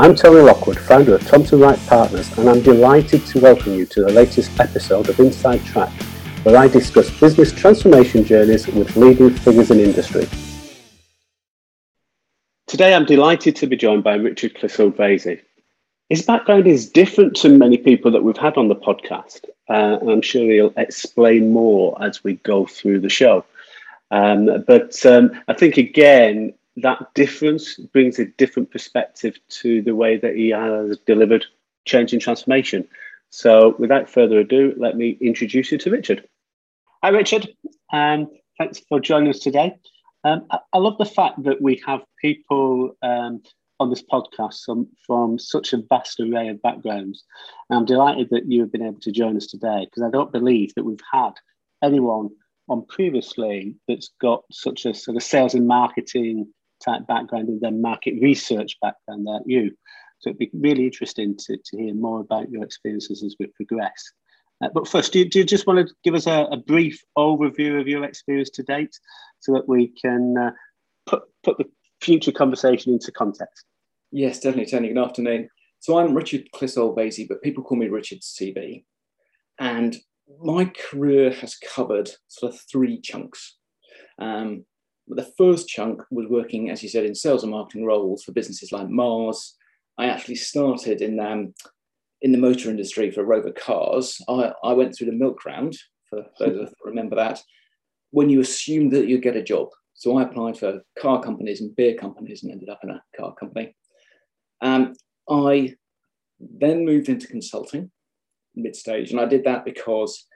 I'm Tony Lockwood, founder of Thompson Wright Partners, and I'm delighted to welcome you to the latest episode of Inside Track, where I discuss business transformation journeys with leading figures in industry. Today, I'm delighted to be joined by Richard Clissold Vasey. His background is different to many people that we've had on the podcast, uh, and I'm sure he'll explain more as we go through the show. Um, but um, I think, again, that difference brings a different perspective to the way that he has delivered change and transformation. So, without further ado, let me introduce you to Richard. Hi, Richard, and thanks for joining us today. Um, I, I, love the fact that we have people um, on this podcast from, from such a vast array of backgrounds. And I'm delighted that you have been able to join us today because I don't believe that we've had anyone on previously that's got such a sort of sales and marketing type background and then market research background like you. So it'd be really interesting to, to hear more about your experiences as we progress. Uh, but first, do you, do you, just want to give us a, a, brief overview of your experience to date so that we can uh, put, put the future conversation into context? Yes, definitely, Tony. Good afternoon. So I'm Richard Clissold Vasey, but people call me Richard CB. And my career has covered sort of three chunks. Um, the first chunk was working, as you said, in sales and marketing roles for businesses like Mars. I actually started in um, in the motor industry for Rover Cars. I, I went through the milk round, for those who remember that, when you assume that you'd get a job. So I applied for car companies and beer companies and ended up in a car company. Um, I then moved into consulting mid stage, and I did that because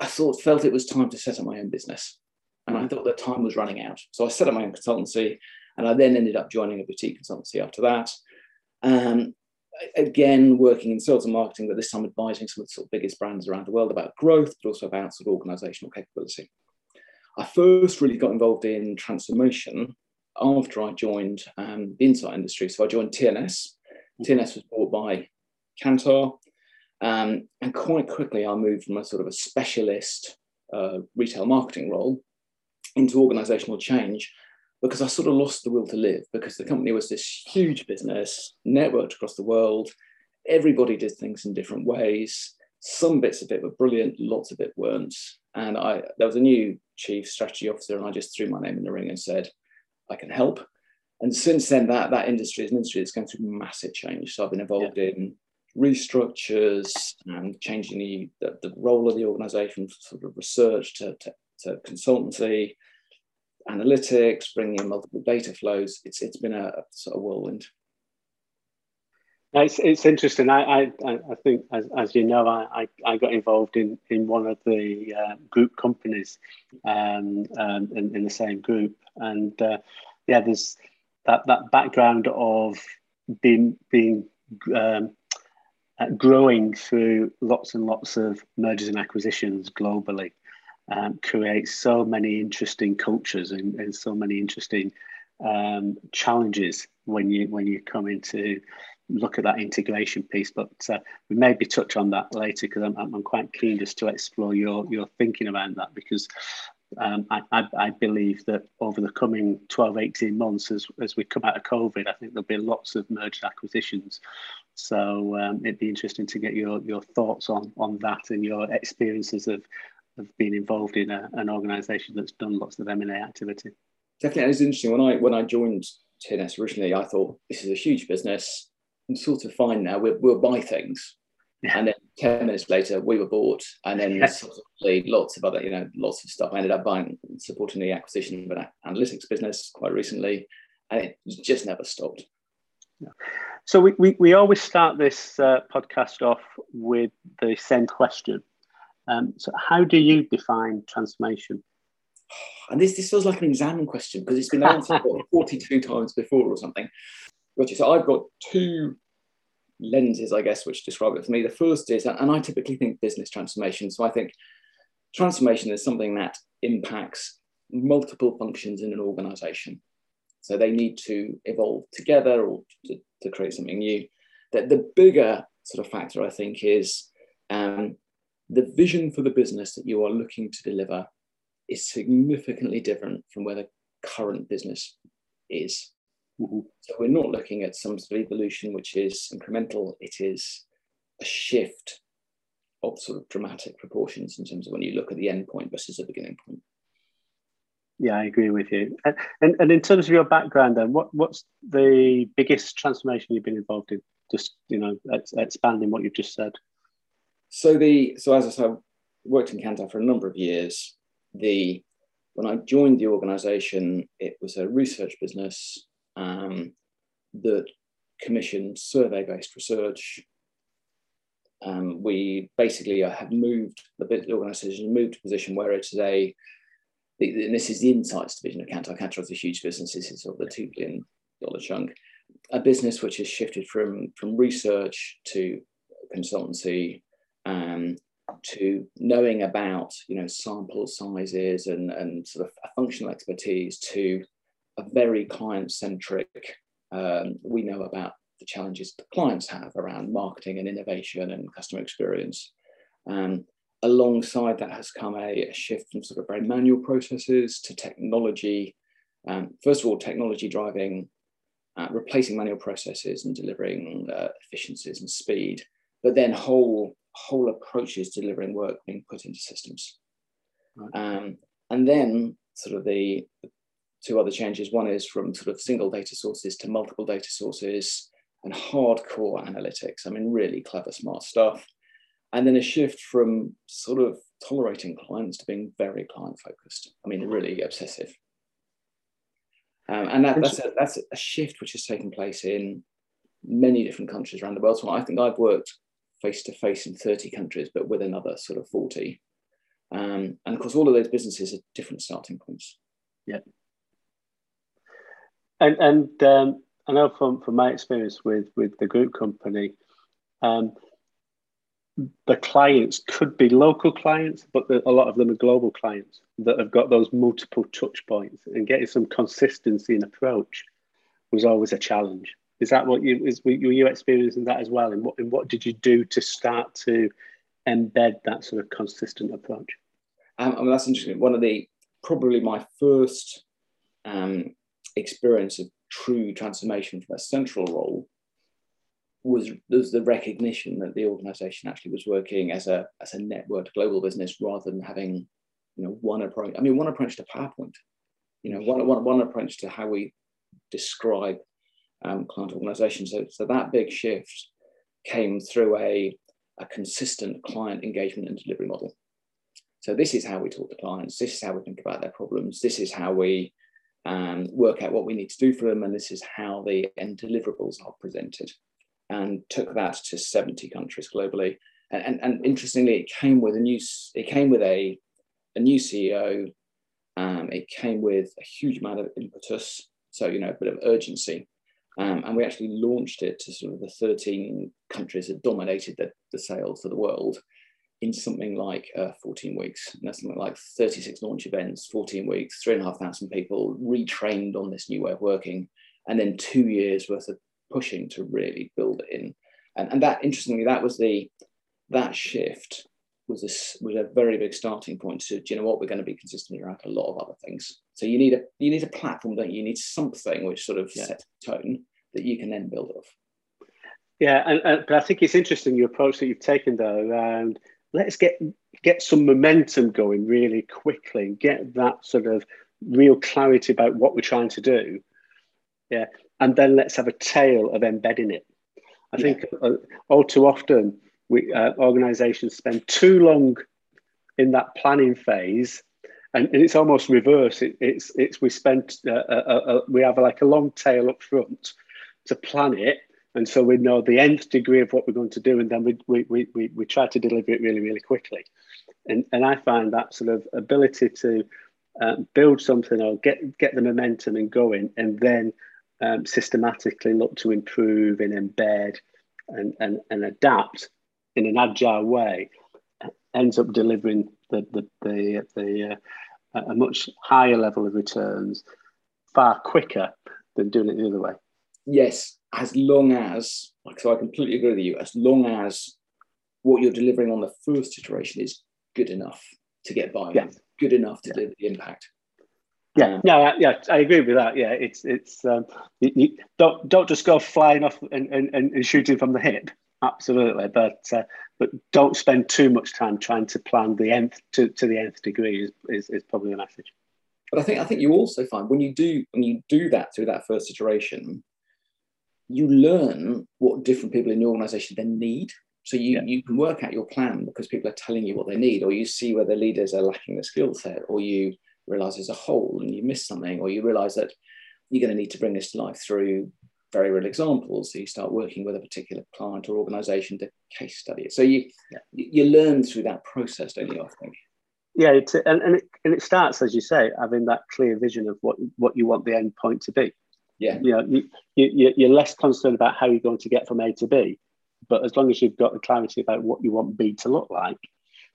I thought felt it was time to set up my own business and I thought that time was running out. So I set up my own consultancy, and I then ended up joining a boutique consultancy after that. Um, again, working in sales and marketing, but this time advising some of the sort of biggest brands around the world about growth, but also about sort of organizational capability. I first really got involved in transformation after I joined um, the insight industry. So I joined TNS. TNS was bought by Kantar. Um, and quite quickly, I moved from a sort of a specialist uh, retail marketing role into organizational change because I sort of lost the will to live because the company was this huge business, networked across the world. Everybody did things in different ways. Some bits of it were brilliant, lots of it weren't. And I there was a new chief strategy officer, and I just threw my name in the ring and said, I can help. And since then, that that industry is an industry that's going through massive change. So I've been involved yeah. in restructures and changing the, the, the, role of the organization, sort of research to, to, to consultancy, analytics, bringing in multiple data flows. It's it's been a, a sort of whirlwind. It's, it's interesting. I, I, I think, as, as you know, I, I got involved in, in one of the uh, group companies um, um, in, in the same group. And uh, yeah, there's that, that background of being, being um, uh, growing through lots and lots of mergers and acquisitions globally um, creates so many interesting cultures and, and so many interesting um, challenges when you when you come into look at that integration piece. But uh, we maybe touch on that later because I'm, I'm quite keen just to explore your your thinking around that because um, I, I, I, believe that over the coming 12, 18 months, as, as we come out of COVID, I think there'll be lots of merged acquisitions. So um, it'd be interesting to get your, your thoughts on, on that and your experiences of, of being involved in a, an organisation that's done lots of M&A activity. Definitely, it's interesting. When I when I joined TNS originally, I thought this is a huge business. I'm sort of fine now. We'll, we'll buy things, yeah. and then ten minutes later, we were bought, and then subsequently lots of other, you know, lots of stuff. I ended up buying, supporting the acquisition of an analytics business quite recently, and it just never stopped. Yeah. So we, we, we always start this uh, podcast off with the same question. Um, so, how do you define transformation? And this, this feels like an exam question because it's been answered 42 times before or something. Which so I've got two lenses, I guess, which describe it for me. The first is, and I typically think business transformation. So I think transformation is something that impacts multiple functions in an organization. So they need to evolve together or to, to create something new. That the bigger sort of factor, I think, is um, the vision for the business that you are looking to deliver is significantly different from where the current business is. Mm-hmm. So we're not looking at some sort of evolution which is incremental. It is a shift of sort of dramatic proportions in terms of when you look at the end point versus the beginning point. Yeah, I agree with you. And, and, and in terms of your background, then, what, what's the biggest transformation you've been involved in? Just you know, expanding what you've just said. So the so as I said, worked in Kantar for a number of years. The when I joined the organisation, it was a research business um, that commissioned survey-based research um, we basically have moved the organisation moved to a position where it is a and this is the insights division of Kantar. Kantar is a huge business. This is sort of the two billion dollar chunk, a business which has shifted from from research to consultancy, um, to knowing about you know sample sizes and and sort of functional expertise to a very client centric. Um, we know about the challenges that clients have around marketing and innovation and customer experience. Um, alongside that has come a, a, shift from sort of very manual processes to technology. Um, first of all, technology driving, uh, replacing manual processes and delivering uh, efficiencies and speed, but then whole whole approaches to delivering work being put into systems. Right. Um, and then sort of the two other changes. One is from sort of single data sources to multiple data sources and hardcore analytics. I mean, really clever, smart stuff. And then a shift from sort of tolerating clients to being very client focused. I mean, really obsessive. Um, and that, that's, a, that's a shift which has taken place in many different countries around the world. So I think I've worked face to face in 30 countries, but with another sort of 40. Um, and of course, all of those businesses are different starting points. Yeah. And, and um, I know from, from my experience with, with the group company, um, the clients could be local clients, but the, a lot of them are global clients that have got those multiple touch points and getting some consistency in approach was always a challenge. Is that what you is were you experiencing that as well? And what and what did you do to start to embed that sort of consistent approach? Um, I mean, that's interesting. One of the probably my first um, experience of true transformation from a central role was, was the recognition that the organization actually was working as a as a networked global business rather than having you know one approach i mean one approach to powerpoint you know one, one, one approach to how we describe um, client organizations so, so that big shift came through a, a consistent client engagement and delivery model so this is how we talk to clients this is how we think about their problems this is how we um, work out what we need to do for them, and this is how the end deliverables are presented. And took that to 70 countries globally. And, and, and interestingly, it came with a new it came with a, a new CEO. Um, it came with a huge amount of impetus, so you know a bit of urgency. Um, and we actually launched it to sort of the 13 countries that dominated the, the sales of the world in something like uh, 14 weeks. And that's something like 36 launch events, 14 weeks, three and a half thousand people retrained on this new way of working, and then two years worth of pushing to really build it in. And, and that, interestingly, that was the that shift was a, was a very big starting point to, do you know what, we're going to be consistent around a lot of other things. So you need a you need a platform, don't you? You need something which sort of yeah. sets tone that you can then build off. Yeah, and, and, but I think it's interesting your approach that you've taken though around let's get get some momentum going really quickly, and get that sort of real clarity about what we're trying to do. Yeah. And then let's have a tail of embedding it. I yeah. think uh, all too often we uh, organizations spend too long in that planning phase and, and it's almost reverse. It, it's it's we spent uh, uh, uh, uh we have like a long tail up front to plan it, and so we know the nth degree of what we're going to do, and then we we we we, we try to deliver it really really quickly, and and I find that sort of ability to uh, build something or get get the momentum and going, and then um, systematically look to improve and embed and, and and adapt in an agile way ends up delivering the the the, the uh, a much higher level of returns far quicker than doing it the other way. Yes, as long as, so I completely agree with you, as long as what you're delivering on the first iteration is good enough to get by, yeah. good enough to yeah. deliver the impact. Yeah, um, no, I, yeah, I agree with that. Yeah, it's it's um, you, you don't don't just go flying off and, and, and shooting from the hip. Absolutely, but uh, but don't spend too much time trying to plan the nth to, to the nth degree is, is, is probably the message. But I think I think you also find when you do when you do that through that first iteration, you learn what different people in your organization then need. So you, yeah. you can work out your plan because people are telling you what they need, or you see where the leaders are lacking the skill set, or you realize there's a hole and you miss something, or you realize that you're going to need to bring this to life through very real examples. So you start working with a particular client or organization to case study it. So you yeah. you learn through that process, don't you? I think. Yeah, it's, and and it, and it starts as you say, having that clear vision of what what you want the end point to be. Yeah, you know, you, you you're less concerned about how you're going to get from A to B, but as long as you've got the clarity about what you want B to look like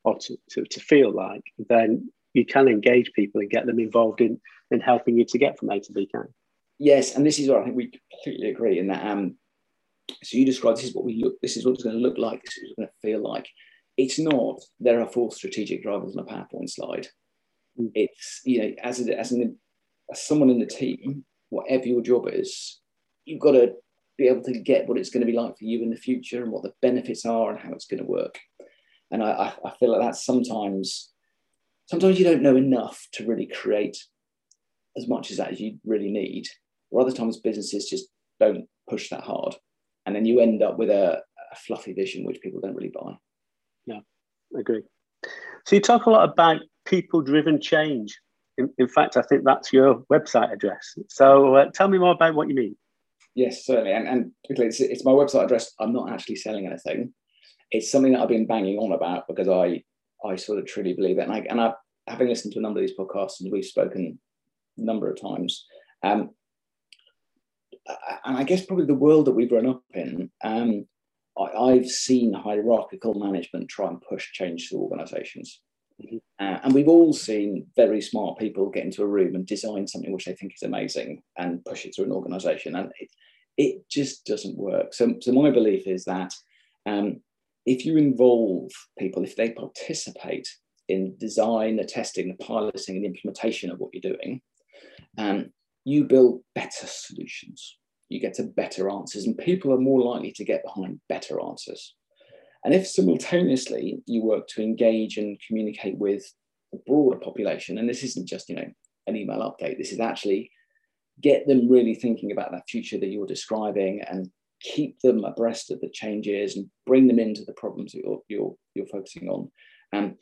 or to, to, to feel like, then you can engage people and get them involved in in helping you to get from A to B. Can yes, and this is what I think we completely agree in that. Um, so you describe this is what we look, this is what it's going to look like, this is what it's going to feel like. It's not. There are four strategic drivers on a PowerPoint slide. Mm. It's you know as a, as, an, as someone in the team, whatever your job is, you've got to be able to get what it's going to be like for you in the future and what the benefits are and how it's going to work. And I, I feel like that's sometimes sometimes you don't know enough to really create as much as that as you really need. Or other times businesses just don't push that hard. And then you end up with a, a fluffy vision which people don't really buy. Yeah, I agree. So you talk a lot about people driven change. In, in, fact, I think that's your website address. So uh, tell me more about what you mean. Yes, certainly. And, and it's, it's my website address. I'm not actually selling anything. It's something that I've been banging on about because I I sort of truly believe it. And I and I having listened to a number of these podcasts and we've spoken a number of times. Um, and I guess probably the world that we've grown up in, um, I, have seen hierarchical management try and push change to organizations. Mm-hmm. Uh, and we've all seen very smart people get into a room and design something which they think is amazing and push it through an organization. And it, it just doesn't work. So, so my belief is that um, if you involve people, if they participate in design, the testing, the piloting, and the implementation of what you're doing, um, you build better solutions. You get to better answers, and people are more likely to get behind better answers. And if simultaneously you work to engage and communicate with the broader population, and this isn't just you know an email update, this is actually get them really thinking about that future that you're describing and keep them abreast of the changes and bring them into the problems that you're, you're, you're focusing on. And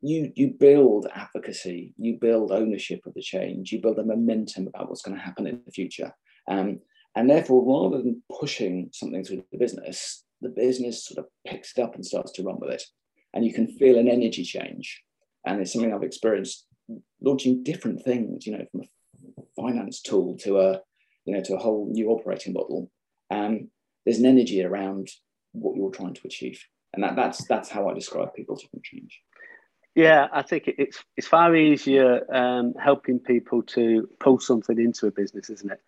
you, you build advocacy, you build ownership of the change, you build a momentum about what's going to happen in the future. Um, and therefore, rather than pushing something through the business, the business sort of picks it up and starts to run with it. And you can feel an energy change. And it's something I've experienced launching different things, you know, from a finance tool to a, you know, to a whole new operating model. Um, there's an energy around what you're trying to achieve. And that, that's that's how I describe people to change. Yeah, I think it's it's far easier um, helping people to pull something into a business, isn't it,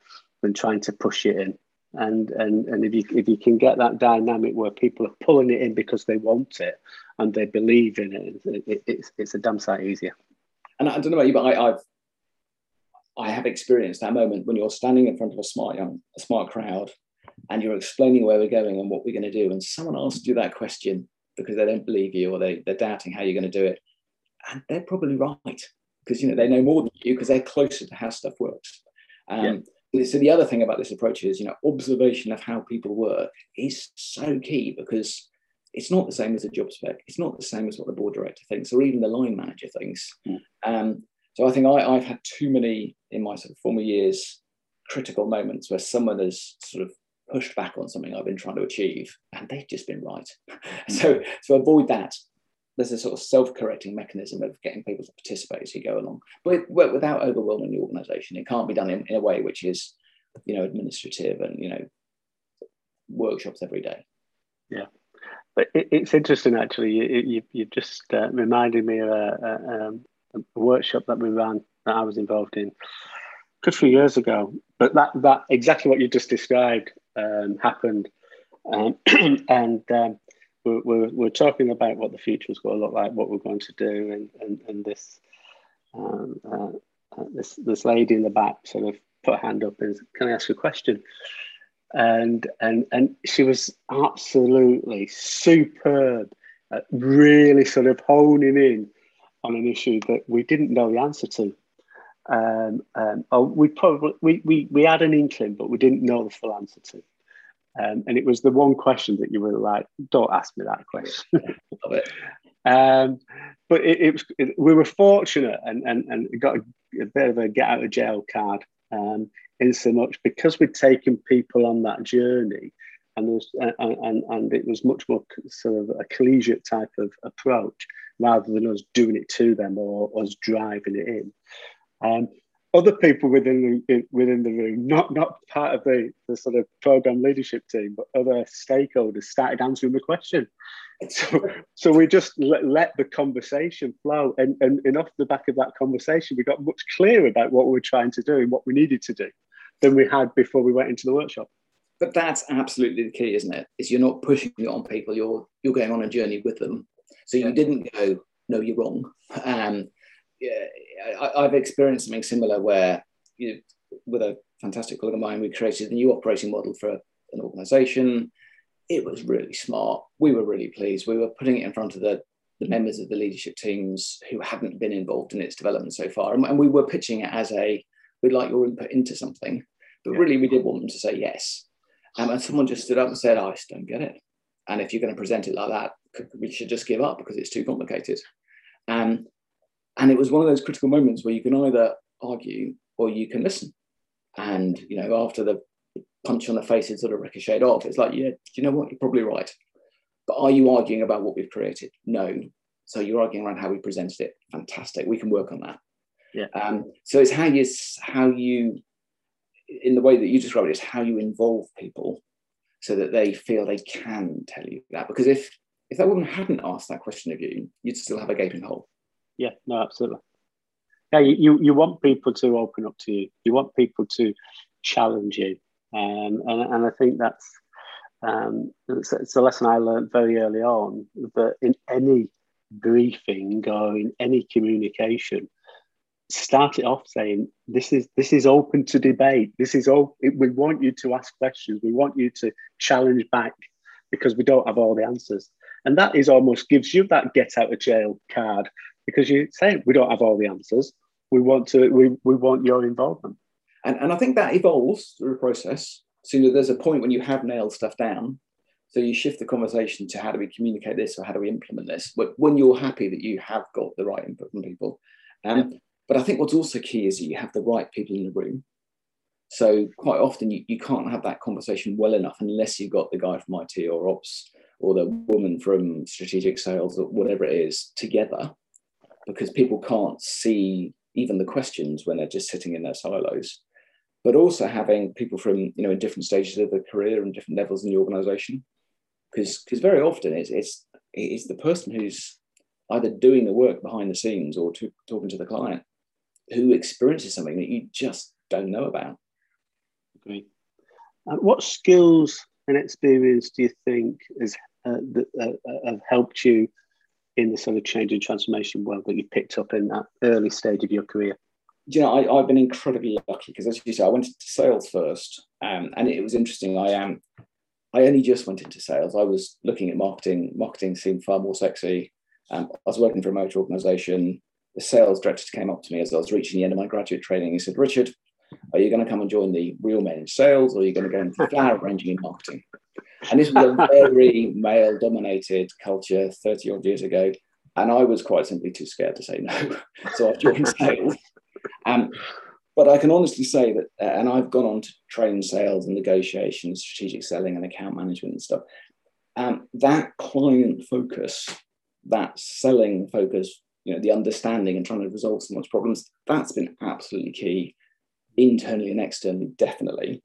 than trying to push it in. And and and if you if you can get that dynamic where people are pulling it in because they want it and they believe in it, it, it it's it's a damn sight easier. And I don't know about you, but I, I've I have experienced that moment when you're standing in front of a smart young, a smart crowd, and you're explaining where we're going and what we're going to do, and someone asks you that question because they don't believe you or they, they're doubting how you're going to do it, and they're probably right because you know they know more than you because they're closer to how stuff works. Um, yeah. So the other thing about this approach is, you know, observation of how people work is so key because it's not the same as a job spec. It's not the same as what the board director thinks or even the line manager thinks. Mm. Um, so I think I, have had too many in my sort of former years critical moments where someone has sort of pushed back on something I've been trying to achieve and they've just been right. so to avoid that, there's a sort of self-correcting mechanism of getting people to participate as you go along, but without overwhelming the organisation. It can't be done in, in, a way which is, you know, administrative and you know, workshops every day. Yeah, but it, it's interesting actually. You you, you just uh, reminded me of a, a, um, a, workshop that we ran that I was involved in a good few years ago. But that that exactly what you just described um, happened, um, and um, we're, we're, talking about what the future is going to look like, what we're going to do, and and, and this um, uh, uh, this this lady in the back sort of put her hand up and said, "Can I ask a question?" And and and she was absolutely superb, at really sort of honing in on an issue that we didn't know the answer to. Um, um, oh, we probably we, we we had an inkling, but we didn't know the full answer to. Um, and it was the one question that you were like, "Don't ask me that question." Love it. Um, but it, it was it, we were fortunate and and and got a, a, bit of a get out of jail card um, in so much because we'd taken people on that journey and, was, and, and, and it was much more sort of a collegiate type of approach rather than us doing it to them or us driving it in. Um, other people within the within the room, not not part of the, the sort of program leadership team, but other stakeholders started answering the question. So, so we just let, let the conversation flow, and, and and off the back of that conversation, we got much clearer about what we were trying to do and what we needed to do than we had before we went into the workshop. But that's absolutely the key, isn't it? Is you're not pushing it on people; you're you're going on a journey with them. So you didn't go, no, you're wrong. Um, yeah, I, have experienced something similar where you know, with a fantastic colleague of mine, we created a new operating model for an organization. It was really smart. We were really pleased. We were putting it in front of the, the members of the leadership teams who hadn't been involved in its development so far. And, and we were pitching it as a, we'd like your input into something. But yeah. really, we did want them to say yes. Um, and someone just stood up and said, I just don't get it. And if you're going to present it like that, we should just give up because it's too complicated. Um, and it was one of those critical moments where you can either argue or you can listen. And you know, after the punch on the face is sort of ricocheted off, it's like, yeah, you know what, you're probably right. But are you arguing about what we've created? No. So you're arguing around how we presented it. Fantastic. We can work on that. Yeah. Um, so it's how you how you in the way that you describe it's how you involve people so that they feel they can tell you that. Because if if that woman hadn't asked that question of you, you'd still have a gaping hole yeah, no, absolutely. Yeah, you, you, want people to open up to you. You want people to challenge you, um, and and I think that's um, it's, it's a lesson I learned very early on that in any briefing or in any communication, start it off saying this is this is open to debate. This is all. We want you to ask questions. We want you to challenge back because we don't have all the answers. And that is almost gives you that get out of jail card because you say we don't have all the answers. We want to. We, we want your involvement. And, and I think that evolves through a process. So there's a point when you have nailed stuff down. So you shift the conversation to how do we communicate this or how do we implement this? But when you're happy that you have got the right input from people. Um, but I think what's also key is that you have the right people in the room. So quite often you, you can't have that conversation well enough unless you've got the guy from IT or ops or the woman from strategic sales or whatever it is together because people can't see even the questions when they're just sitting in their silos. But also having people from you know in different stages of their career and different levels in the organization. Because because very often it's it's it's the person who's either doing the work behind the scenes or to, talking to the client who experiences something that you just don't know about. Great. Uh, what skills and experience do you think is uh, that uh, have helped you in the sort of change and transformation world that you picked up in that early stage of your career? you know, I, have been incredibly lucky because, as you say, I went into sales first, um, and it was interesting. I am, um, I only just went into sales. I was looking at marketing. Marketing seemed far more sexy. Um, I was working for a motor organisation. The sales director came up to me as I was reaching the end of my graduate training. He said, "Richard, are you going to come and join the real men in sales, or are you going to go into flower arranging in marketing?" And this was a very male dominated culture 30 odd years ago. And I was quite simply too scared to say no. so I joined sales. Um, but I can honestly say that, uh, and I've gone on to train sales and negotiations, strategic selling and account management and stuff. Um, that client focus, that selling focus, you know, the understanding and trying to resolve someone's problems, that's been absolutely key internally and externally, definitely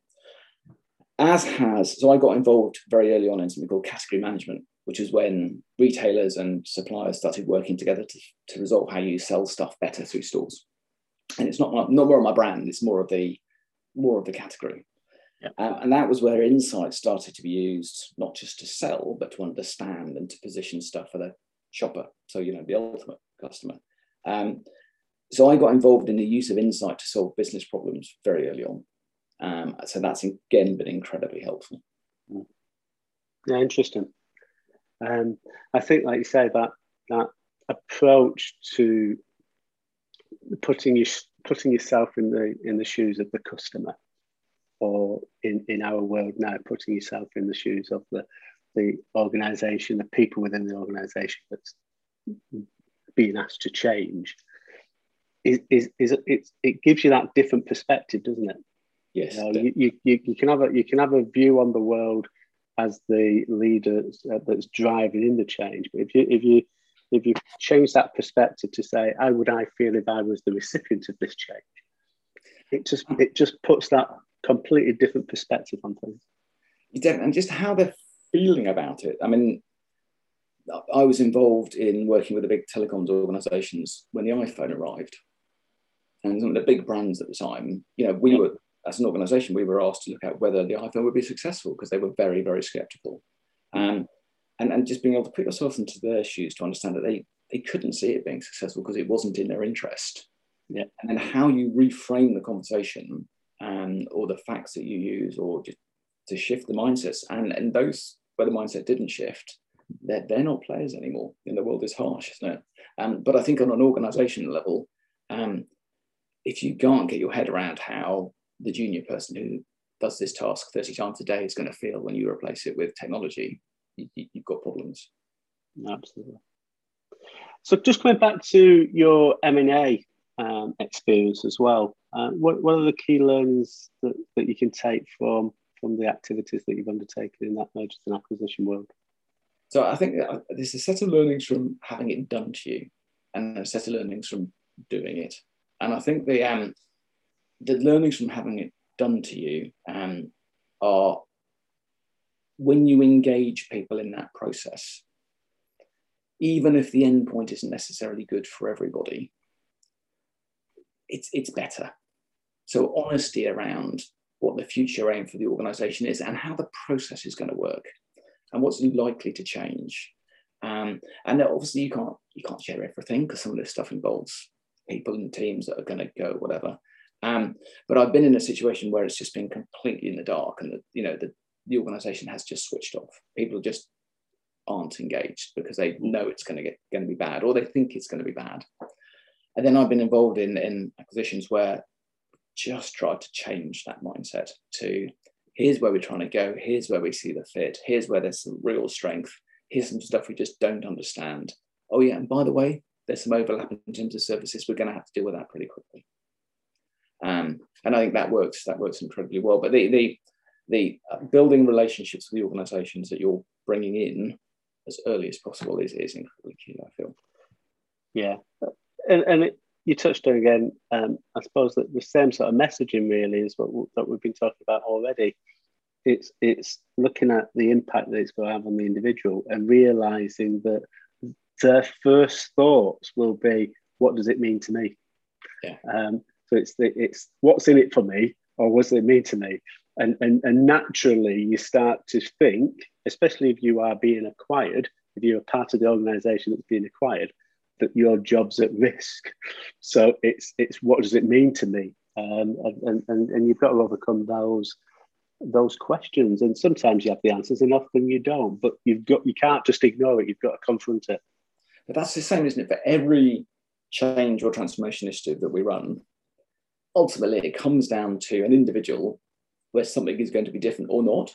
as has, so I got involved very early on in something called category management, which is when retailers and suppliers started working together to, to resolve how you sell stuff better through stores. And it's not, not more of my brand, it's more of the more of the category. Yeah. Um, and that was where insights started to be used, not just to sell, but to understand and to position stuff for the shopper. So, you know, the ultimate customer. Um, so I got involved in the use of insight to solve business problems very early on. Um, so that's again been incredibly helpful. Yeah, interesting. Um, I think, like you say, that that approach to putting you putting yourself in the in the shoes of the customer, or in in our world now, putting yourself in the shoes of the the organization, the people within the organization that's being asked to change, is is, is it, it gives you that different perspective, doesn't it? Yes. You, know, you, you, you can have a you can have a view on the world as the leader uh, that's driving in the change. But if you if you if you change that perspective to say, how would I feel if I was the recipient of this change? It just it just puts that completely different perspective on things. You don't, and just how they're feeling about it. I mean, I was involved in working with the big telecoms organisations when the iPhone arrived, and some of the big brands at the time. You know, we were as an organisation, we were asked to look at whether the iPhone would be successful because they were very, very sceptical. Um, and, and just being able to put yourself into their shoes to understand that they, they couldn't see it being successful because it wasn't in their interest. Yeah. And then how you reframe the conversation um, or the facts that you use or just to shift the mindsets. And, and those where the mindset didn't shift, they're, they're not players anymore. And the world is harsh, isn't it? Um, but I think on an organizational level, um, if you can't get your head around how the junior person who does this task 30 times a day is going to feel when you replace it with technology, you, have got problems. Absolutely. So just coming back to your M&A um, experience as well, uh, what, what are the key learnings that, that you can take from, from the activities that you've undertaken in that mergers and acquisition world? So I think there's a set of learnings from having it done to you and a set of learnings from doing it. And I think the um, the learnings from having it done to you um, are when you engage people in that process, even if the end point isn't necessarily good for everybody, it's, it's better. So, honesty around what the future aim for the organization is and how the process is going to work and what's likely to change. Um, and obviously, you can't you can't share everything because some of this stuff involves people and teams that are going to go whatever. Um, but I've been in a situation where it's just been completely in the dark, and the, you know the the organisation has just switched off. People just aren't engaged because they know it's going to get going to be bad, or they think it's going to be bad. And then I've been involved in in acquisitions where just tried to change that mindset to here's where we're trying to go, here's where we see the fit, here's where there's some real strength, here's some stuff we just don't understand. Oh yeah, and by the way, there's some overlap in terms of services. We're going to have to deal with that pretty quickly. Um, and I think that works. That works incredibly well. But the the the uh, building relationships with the organisations that you're bringing in as early as possible is is incredibly key. I feel. Yeah, and, and it, you touched on again. Um, I suppose that the same sort of messaging really is what that we've been talking about already. It's it's looking at the impact that it's going to have on the individual and realizing that their first thoughts will be, "What does it mean to me?" Yeah. Um, so it's the, it's what's in it for me, or what's it mean to me? And, and and naturally, you start to think, especially if you are being acquired, if you're a part of the organisation that's being acquired, that your job's at risk. So it's it's what does it mean to me? Um, and, and and you've got to overcome those those questions. And sometimes you have the answers, and often you don't. But you've got you can't just ignore it. You've got to confront it. But that's the same, isn't it? For every change or transformation initiative that we run, ultimately it comes down to an individual where something is going to be different or not.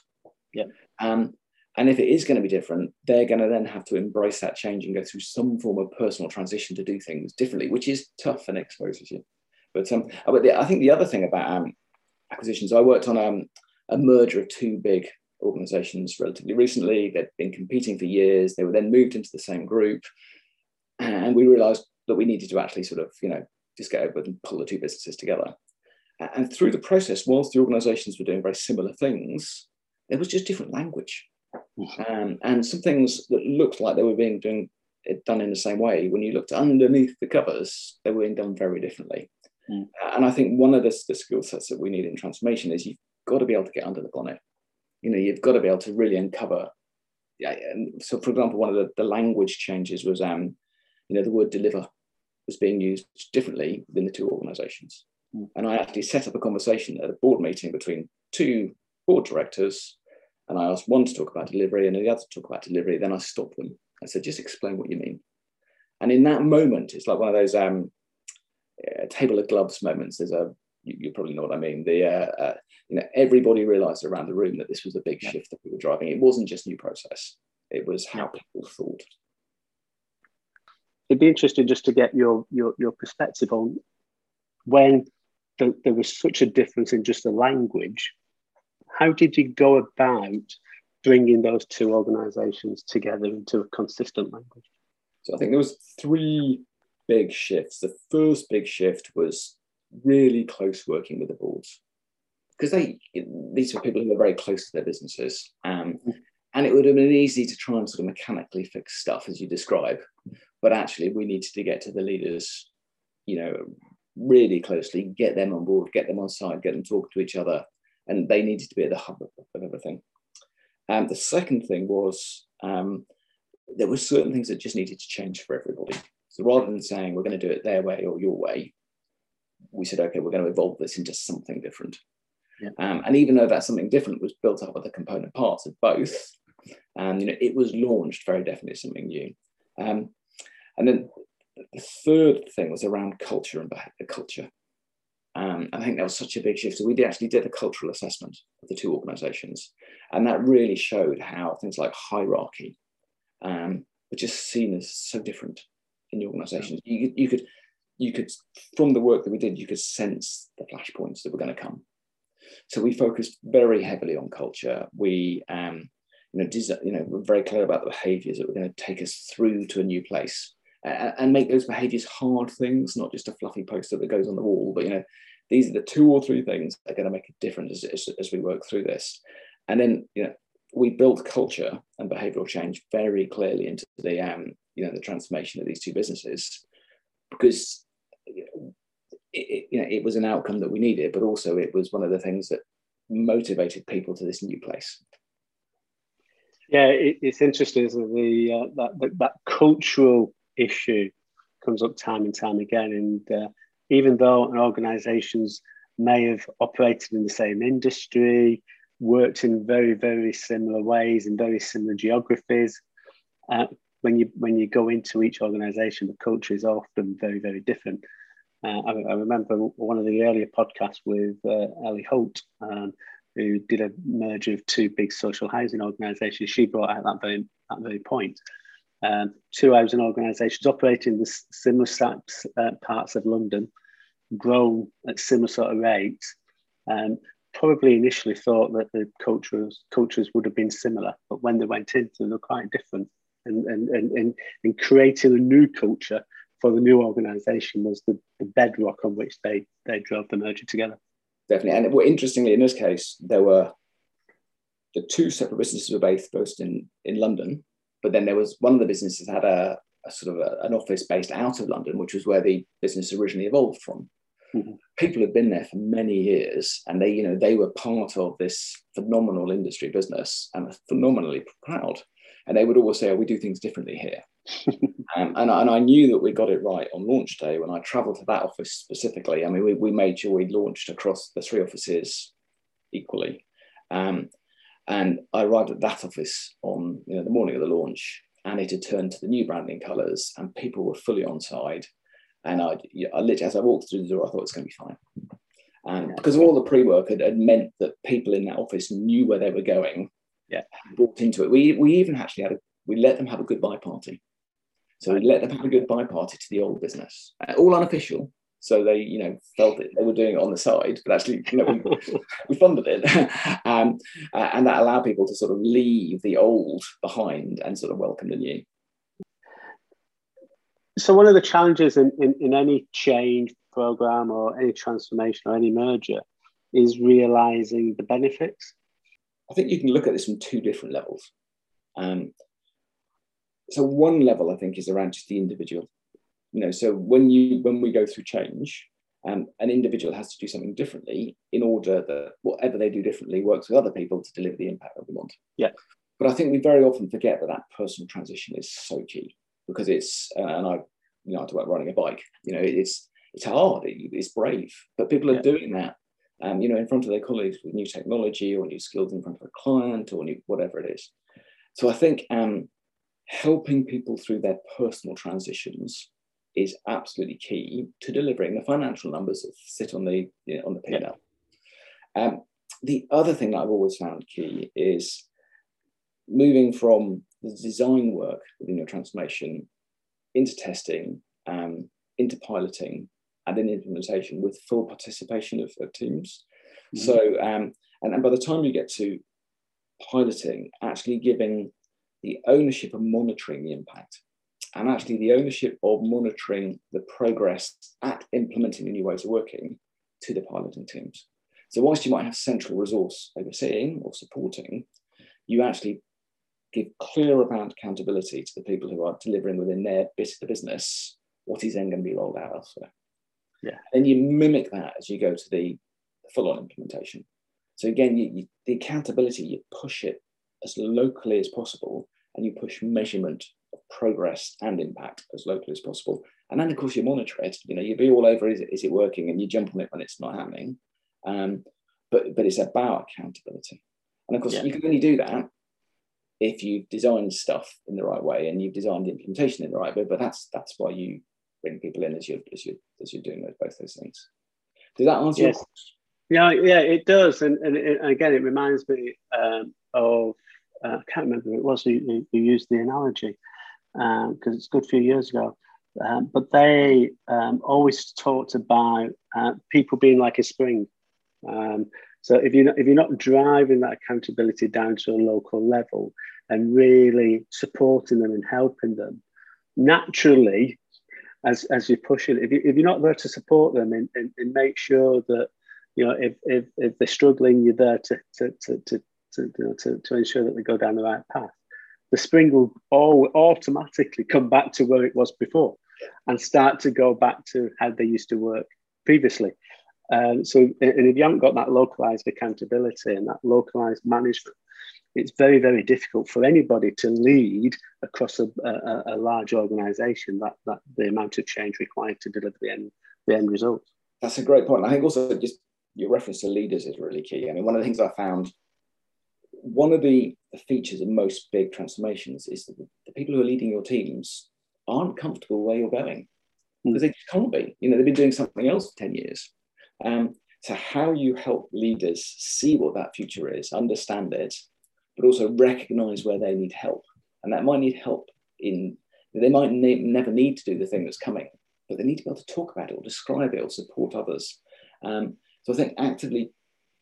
Yeah. Um, and if it is going to be different, they're going to then have to embrace that change and go through some form of personal transition to do things differently, which is tough and exposes you. But um, but the, I think the other thing about um, acquisitions, I worked on um, a merger of two big organizations relatively recently. They'd been competing for years. They were then moved into the same group. And we realized that we needed to actually sort of, you know, just get over and pull the two businesses together. And through the process, whilst the organizations were doing very similar things, there was just different language. Um, and some things that looked like they were being doing, done in the same way, when you looked underneath the covers, they were being done very differently. Mm. And I think one of the, the skill sets that we need in transformation is you've got to be able to get under the bonnet. You know, you've got to be able to really uncover. Yeah, so, for example, one of the, the language changes was, um, you know, the word deliver was being used differently within the two organizations. Mm. And I actually set up a conversation at a board meeting between two board directors. And I asked one to talk about delivery and the other to talk about delivery. Then I stopped them. I said, just explain what you mean. And in that moment, it's like one of those um, uh, table of gloves moments. There's a you, you, probably know what I mean. The uh, uh, you know everybody realised around the room that this was a big shift that we were driving. It wasn't just new process; it was how people thought. It'd be interesting just to get your your your perspective on when the, there was such a difference in just the language. How did you go about bringing those two organisations together into a consistent language? So I think there was three big shifts. The first big shift was really close working with the boards because they these were people who were very close to their businesses. Um, and it would have been easy to try and sort of mechanically fix stuff as you describe, but actually we needed to get to the leaders, you know, really closely, get them on board, get them on side, get them talking to each other, and they needed to be at the hub of everything. Um, the second thing was um, there were certain things that just needed to change for everybody. So rather than saying we're going to do it their way or your way, we said, okay, we're going to evolve this into something different. Yeah. Um, and even though that something different was built up with the component parts of both, and you know, it was launched very definitely something new. Um, and then the third thing was around culture and behavior culture. Um, I think that was such a big shift. So we actually did a cultural assessment of the two organizations. And that really showed how things like hierarchy um, were just seen as so different in the organizations. You, you could, you could, from the work that we did, you could sense the flashpoints that were going to come. So we focused very heavily on culture. We, um, you know, des- you know, we're very clear about the behaviors that were going to take us through to a new place uh, and make those behaviors hard things, not just a fluffy poster that goes on the wall, but you know, these are the two or three things that are going to make a difference as, as, as we work through this. And then, you know, we built culture and behavioral change very clearly into the um, you know the transformation of these two businesses because it, it, you know it was an outcome that we needed but also it was one of the things that motivated people to this new place yeah it, it's interesting isn't it? the uh, that, that, that cultural issue comes up time and time again and uh, even though organizations may have operated in the same industry worked in very, very similar ways in very similar geographies. Uh, when you when you go into each organisation, the culture is often very, very different. Uh, I, I, remember one of the earlier podcasts with uh, Ellie Holt, um, who did a merger of two big social housing organisations. She brought out that very that very point. Um, two housing organisations operating in the similar uh, parts of London, grown at similar sort of rates, um, probably initially thought that the cultures cultures would have been similar, but when they went into them, they're quite different. And and and and, and creating a new culture for the new organisation was the, the bedrock on which they they drove the merger together. Definitely, and well, interestingly, in this case, there were the two separate businesses were based both in in London, but then there was one of the businesses had a, a sort of a, an office based out of London, which was where the business originally evolved from. Mm-hmm. People had been there for many years, and they, you know, they were part of this phenomenal industry business and phenomenally proud. And they would always say, oh, "We do things differently here." Um, and, and I knew that we got it right on launch day when I travelled to that office specifically. I mean, we, we made sure we launched across the three offices equally. Um, and I arrived at that office on you know, the morning of the launch, and it had turned to the new branding colours, and people were fully on side. And I, I literally, as I walked through the door, I thought it's going to be fine. And because all the pre-work had, had, meant that people in that office knew where they were going, yeah, brought into it. We, we even actually had a, we let them have a goodbye party. So we let them have a goodbye party to the old business, uh, all unofficial. So they, you know, felt it. They were doing it on the side, but actually, you know, we, we funded it, um, uh, and that allowed people to sort of leave the old behind and sort of welcome the new. So one of the challenges in, in, in any change program or any transformation or any merger is realizing the benefits. I think you can look at this from two different levels. Um, so one level I think is around just the individual. You know, so when you when we go through change, um, an individual has to do something differently in order that whatever they do differently works with other people to deliver the impact that we want. Yeah. But I think we very often forget that that personal transition is so key because it's uh, and I you know, I had to running a bike. You know, it's it's hard, it's brave, but people are yeah. doing that. Um, you know, in front of their colleagues with new technology or new skills in front of a client or new whatever it is. So I think um, helping people through their personal transitions is absolutely key to delivering the financial numbers that sit on the you know, on the P&L. Um, the other thing that I've always found key is moving from the design work within your transformation into testing, um, into piloting, and then implementation with full participation of, of teams. Mm-hmm. So, um, and, and by the time you get to piloting, actually giving the ownership of monitoring the impact and actually the ownership of monitoring the progress at implementing the new ways of working to the piloting teams. So whilst you might have central resource overseeing or supporting, you actually give clear amount accountability to the people who are delivering within their bit of the business what is then going to be rolled out elsewhere. Yeah. And you mimic that as you go to the full-on implementation. So again, you, you, the accountability, you push it as locally as possible and you push measurement of progress and impact as locally as possible. And then of course you monitor it. You know, you be all over, is it, is it working? And you jump on it when it's not happening. Um, but, but it's about accountability. And of course, yeah. you can only do that if you've designed stuff in the right way and you've designed the implementation in the right way. But that's that's why you bring people in as you as you as you're doing those both those things. Does that answer? Yes. Yeah, yeah, it does, and and, it, and again, it reminds me um, of uh, I can't remember who it was who, who used the analogy because um, it's a good few years ago. Um, but they um, always talked about uh, people being like a spring. Um, so if you're not, if you're not driving that accountability down to a local level and really supporting them and helping them, naturally, as as you push it, if, you, if you're not there to support them and, and, and make sure that you know if, if, if they're struggling, you're there to to, to, to, to, to, to ensure that they go down the right path. The spring will all automatically come back to where it was before and start to go back to how they used to work previously. Um, so, and if you haven't got that localized accountability and that localized management, it's very, very difficult for anybody to lead across a, a, a large organization that, that the amount of change required to deliver the end, the end result. That's a great point. I think also just your reference to leaders is really key. I mean, one of the things I found, one of the features of most big transformations is that the people who are leading your teams aren't comfortable where you're going because hmm. they just can't be. You know, they've been doing something else for 10 years. Um, so, how you help leaders see what that future is, understand it, but also recognize where they need help. And that might need help in, they might ne- never need to do the thing that's coming, but they need to be able to talk about it or describe it or support others. Um, so, I think actively,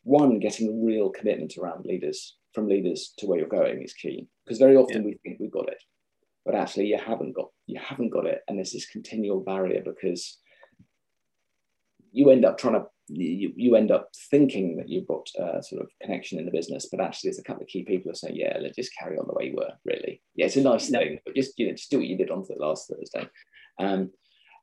one, getting real commitment around leaders from leaders to where you're going is key because very often yeah. we think we've got it but actually you haven't got you haven't got it and there's this continual barrier because you end up trying to you, you end up thinking that you've got a sort of connection in the business, but actually there's a couple of key people who say, yeah, let's just carry on the way you were, really. Yeah, it's a nice thing, but just, you know, just do what you did on the last Thursday. Um,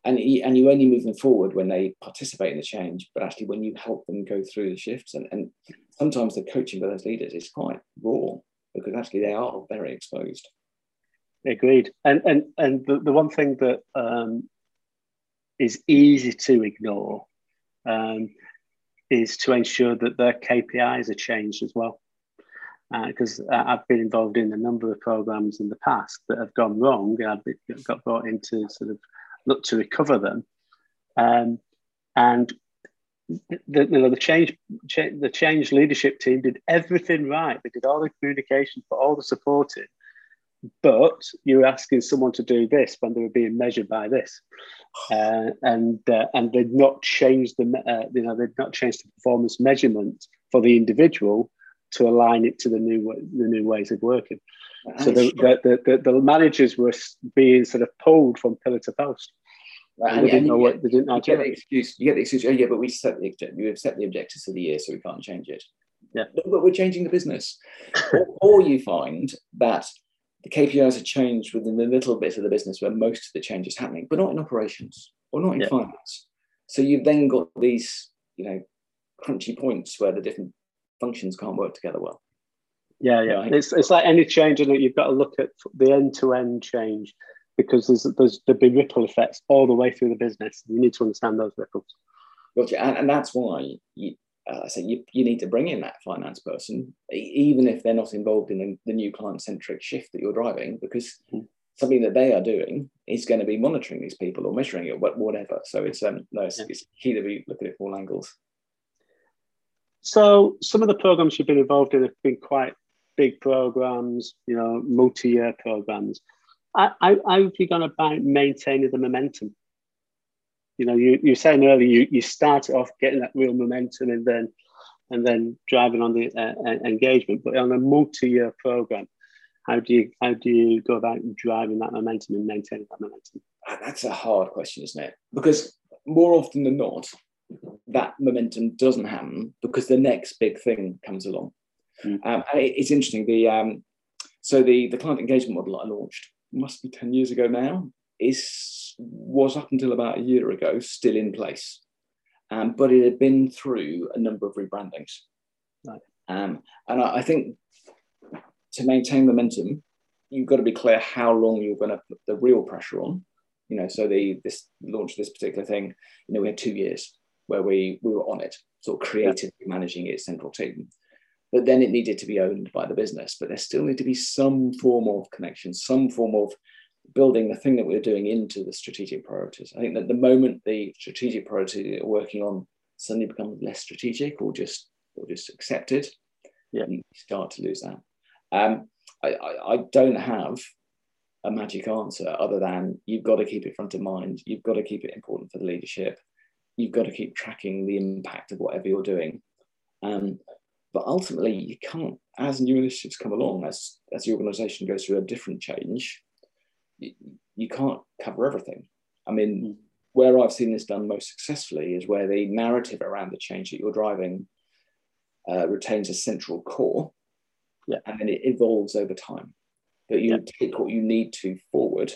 and, and you only move them forward when they participate in the change, but actually when you help them go through the shifts. And, and sometimes the coaching by those leaders is quite raw because actually they are very exposed. Agreed. And and and the, the one thing that um, is easy to ignore um, is to ensure that their KPIs are changed as well. Because uh, I've been involved in a number of programs in the past that have gone wrong, and I've got brought in to sort of look to recover them. Um, and the, you know, the change, the change leadership team did everything right. They did all the communication, put all the support in, but you're asking someone to do this when they were being measured by this, uh, and uh, and they'd not changed the uh, you know they'd not changed the performance measurement for the individual to align it to the new the new ways of working. So the, the, the, the, managers were being sort of pulled from pillar to post. Right. And, they didn't know what they didn't know. You get the excuse. You get the excuse. Oh, yeah, but we set the we have set the objectives for the year, so we can't change it. Yeah, but we're changing the business. or, or you find that the KPIs are changed within the little bit of the business where most of the change is happening, but not in operations or not in yeah. finance. So you've then got these, you know, crunchy points where the different functions can't work together well. Yeah, yeah. Right? It's, it's like any change, and you've got to look at the end to end change because there's, there's the big ripple effects all the way through the business. You need to understand those ripples. Gotcha. And, and that's why you, uh, so you, you need to bring in that finance person, even if they're not involved in the, the new client centric shift that you're driving, because mm. something that they are doing is going to be monitoring these people or measuring it, whatever. So it's um, no, it's, yeah. it's key to be looking at all angles. So some of the programs you've been involved in have been quite big programs, you know, multi-year programs. I, I, how have you gone about maintaining the momentum? You know, you, you were saying earlier you, you started off getting that real momentum and then and then driving on the uh, engagement. But on a multi-year program, how do you how do you go about driving that momentum and maintaining that momentum? Ah, that's a hard question, isn't it? Because more often than not, that momentum doesn't happen because the next big thing comes along. Mm. Um, it, it's interesting. The um, so the the client engagement model I launched must be ten years ago now is was up until about a year ago still in place, um, but it had been through a number of rebrandings. Right. Um, and I, I think to maintain momentum, you've got to be clear how long you're going to put the real pressure on. You know, so the this launch of this particular thing, you know, we had two years where we we were on it, sort of creatively yeah. managing its central team. But then it needed to be owned by the business. But there still need to be some form of connection, some form of building the thing that we're doing into the strategic priorities. I think that the moment the strategic priority that we're working on suddenly becomes less strategic or just or just accepted, yeah. you start to lose that. Um, I, I, I don't have a magic answer other than you've got to keep it front of mind. You've got to keep it important for the leadership. You've got to keep tracking the impact of whatever you're doing. Um, but ultimately, you can't, as new initiatives come along, as, as the organization goes through a different change, you, you can't cover everything. I mean, mm. where I've seen this done most successfully is where the narrative around the change that you're driving uh, retains a central core yeah. and then it evolves over time. But you yeah. take what you need to forward,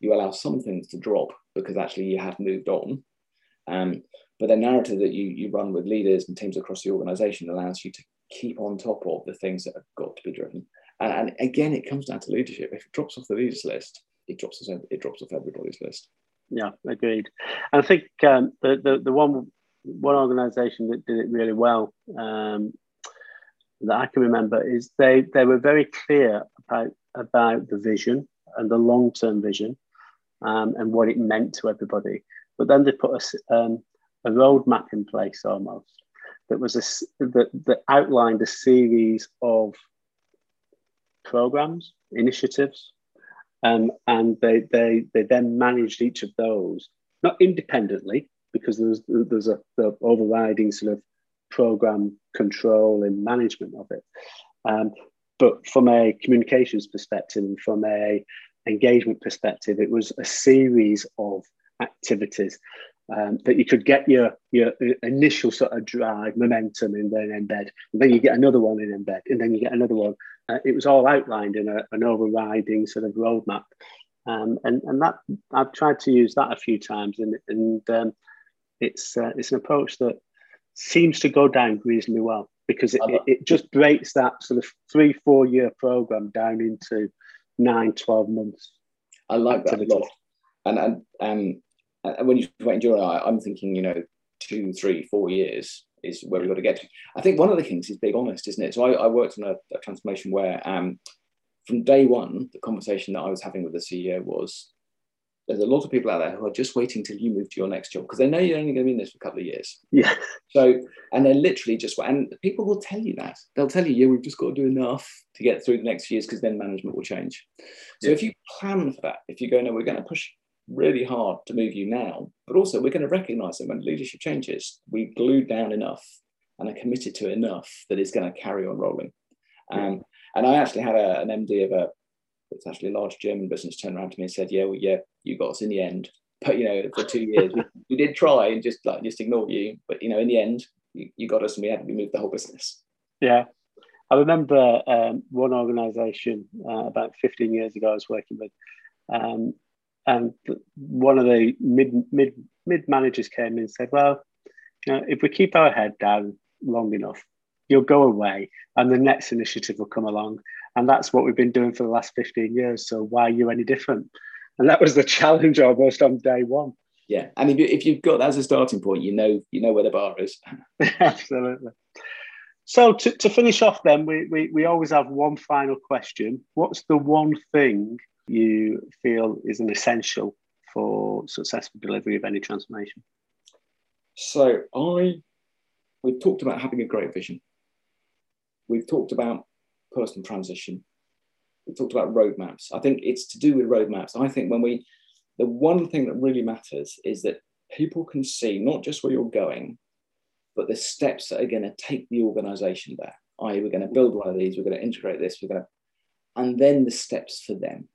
you allow some things to drop because actually you have moved on. Um, but the narrative that you, you run with leaders and teams across the organization allows you to keep on top of the things that have got to be driven. And, again, it comes down to leadership. If it drops off the leaders list, it drops off, it drops off everybody's list. Yeah, agreed. I think um, the, the the one one organisation that did it really well um, that I can remember is they they were very clear about about the vision and the long term vision um, and what it meant to everybody. But then they put a, um, a roadmap in place almost that was a, that, that outlined a series of programs, initiatives, um, and they, they, they then managed each of those, not independently, because there's, there's a the overriding sort of program control and management of it. Um, but from a communications perspective and from a engagement perspective, it was a series of activities um, that you could get your your initial sort of drive momentum and then embed and then you get another one in embed and then you get another one. Uh, it was all outlined in a, an overriding sort of roadmap. Um, and and that I've tried to use that a few times and and um, it's uh, it's an approach that seems to go down reasonably well because it, it, it, just breaks that sort of three four year program down into nine 12 months I like that a lot. And and um, and when you about I, I'm thinking, you know, two, three, four years is where we've got to get to. I think one of the things is being honest, isn't it? So I, I worked on a, a, transformation where um, from day one, the conversation that I was having with the CEO was there's a lot of people out there who are just waiting till you move to your next job because they know you're only going to be in this for a couple of years. Yeah. So, and they're literally just, and people will tell you that. They'll tell you, yeah, we've just got to do enough to get through the next few years because then management will change. So yeah. if you plan for that, if you go, no, we're going to push really hard to move you now, but also we're going to recognize that when leadership changes, we glued down enough and are committed to enough that it's going to carry on rolling. Um, and I actually had a, an MD of a, it's actually a large German business turn around to me and said, yeah, well, yeah, you got us in the end. But, you know, for two years, we, we, did try and just like, just ignore you. But, you know, in the end, you, you got us and we had to move the whole business. Yeah. I remember um, one organization uh, about 15 years ago I was working with, um, and one of the mid mid mid managers came in and said, "Well, you know, if we keep our head down long enough, you'll go away, and the next initiative will come along." And that's what we've been doing for the last 15 years. So why are you any different? and that was the challenge almost on day one. Yeah, and if, you, if you've got that as a starting point, you know you know where the bar is. Absolutely. So to, to finish off, then we, we we always have one final question. What's the one thing you feel is an essential for successful delivery of any transformation? So I we've talked about having a great vision. We've talked about personal transition. We've talked about roadmaps. I think it's to do with roadmaps. I think when we the one thing that really matters is that people can see not just where you're going, but the steps that are going to take the organization there. I.e., we're going to build one of these, we're going to integrate this, we're going to, and then the steps for them.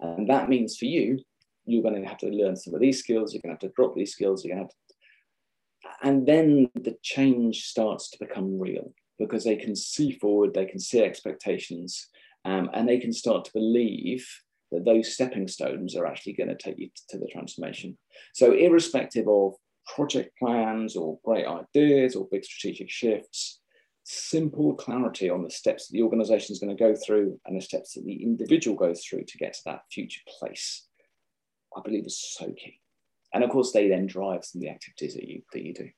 And that means for you, you're going to have to learn some of these skills, you're going to have to drop these skills, you're going to have to, and then the change starts to become real because they can see forward, they can see expectations, um, and they can start to believe that those stepping stones are actually going to take you to the transformation. So, irrespective of project plans or great ideas or big strategic shifts, simple clarity on the steps that the organization is going to go through and the steps that the individual goes through to get to that future place, I believe is so key. And of course, they then drive some of the activities that you that you do.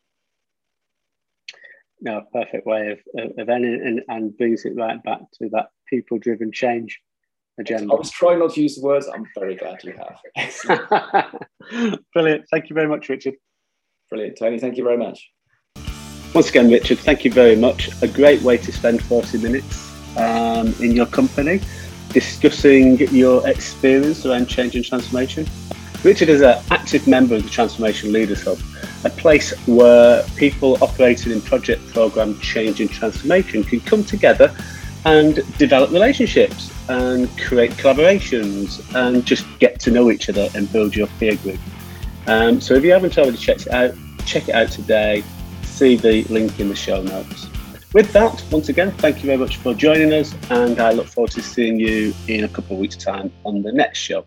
No, perfect way of, of, ending and, and brings it right back to that people driven change agenda. I was trying not to use the words. I'm very glad you have. Brilliant. Thank you very much, Richard. Brilliant. Tony, thank you very much. Once again, Richard, thank you very much. A great way to spend 40 minutes um, in your company discussing your experience around change and transformation. Richard is an active member of the Transformation Leaders Hub, a place where people operating in project program change and transformation can come together and develop relationships and create collaborations and just get to know each other and build your peer group. Um, so if you haven't already checked it out, check it out today. See the link in the show notes. With that, once again, thank you very much for joining us, and I look forward to seeing you in a couple of weeks' time on the next show.